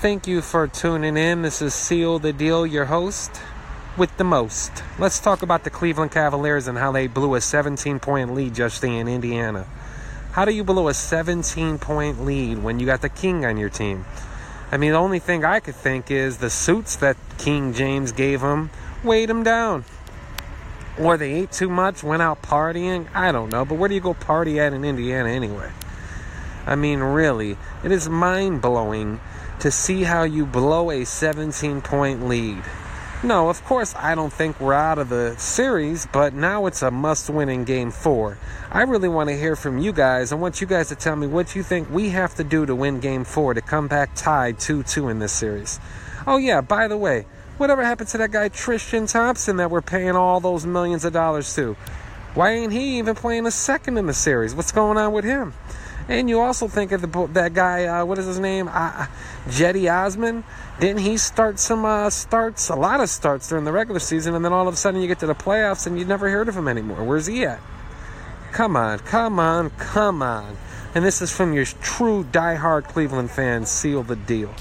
Thank you for tuning in. This is Seal the Deal, your host with the most. Let's talk about the Cleveland Cavaliers and how they blew a 17 point lead yesterday in Indiana. How do you blow a 17 point lead when you got the king on your team? I mean, the only thing I could think is the suits that King James gave him weighed him down. Or they ate too much, went out partying. I don't know. But where do you go party at in Indiana anyway? I mean, really, it is mind blowing to see how you blow a 17 point lead. No, of course, I don't think we're out of the series, but now it's a must win in game four. I really want to hear from you guys. I want you guys to tell me what you think we have to do to win game four to come back tied 2 2 in this series. Oh, yeah, by the way, whatever happened to that guy Tristan Thompson that we're paying all those millions of dollars to? Why ain't he even playing a second in the series? What's going on with him? And you also think of the that guy, uh, what is his name? Uh, Cedi Osman. Didn't he start some uh, starts, a lot of starts during the regular season, and then all of a sudden you get to the playoffs and you never heard of him anymore? Where's he at? Come on, come on, come on. And this is from your true die-hard Cleveland fans. Seal the deal.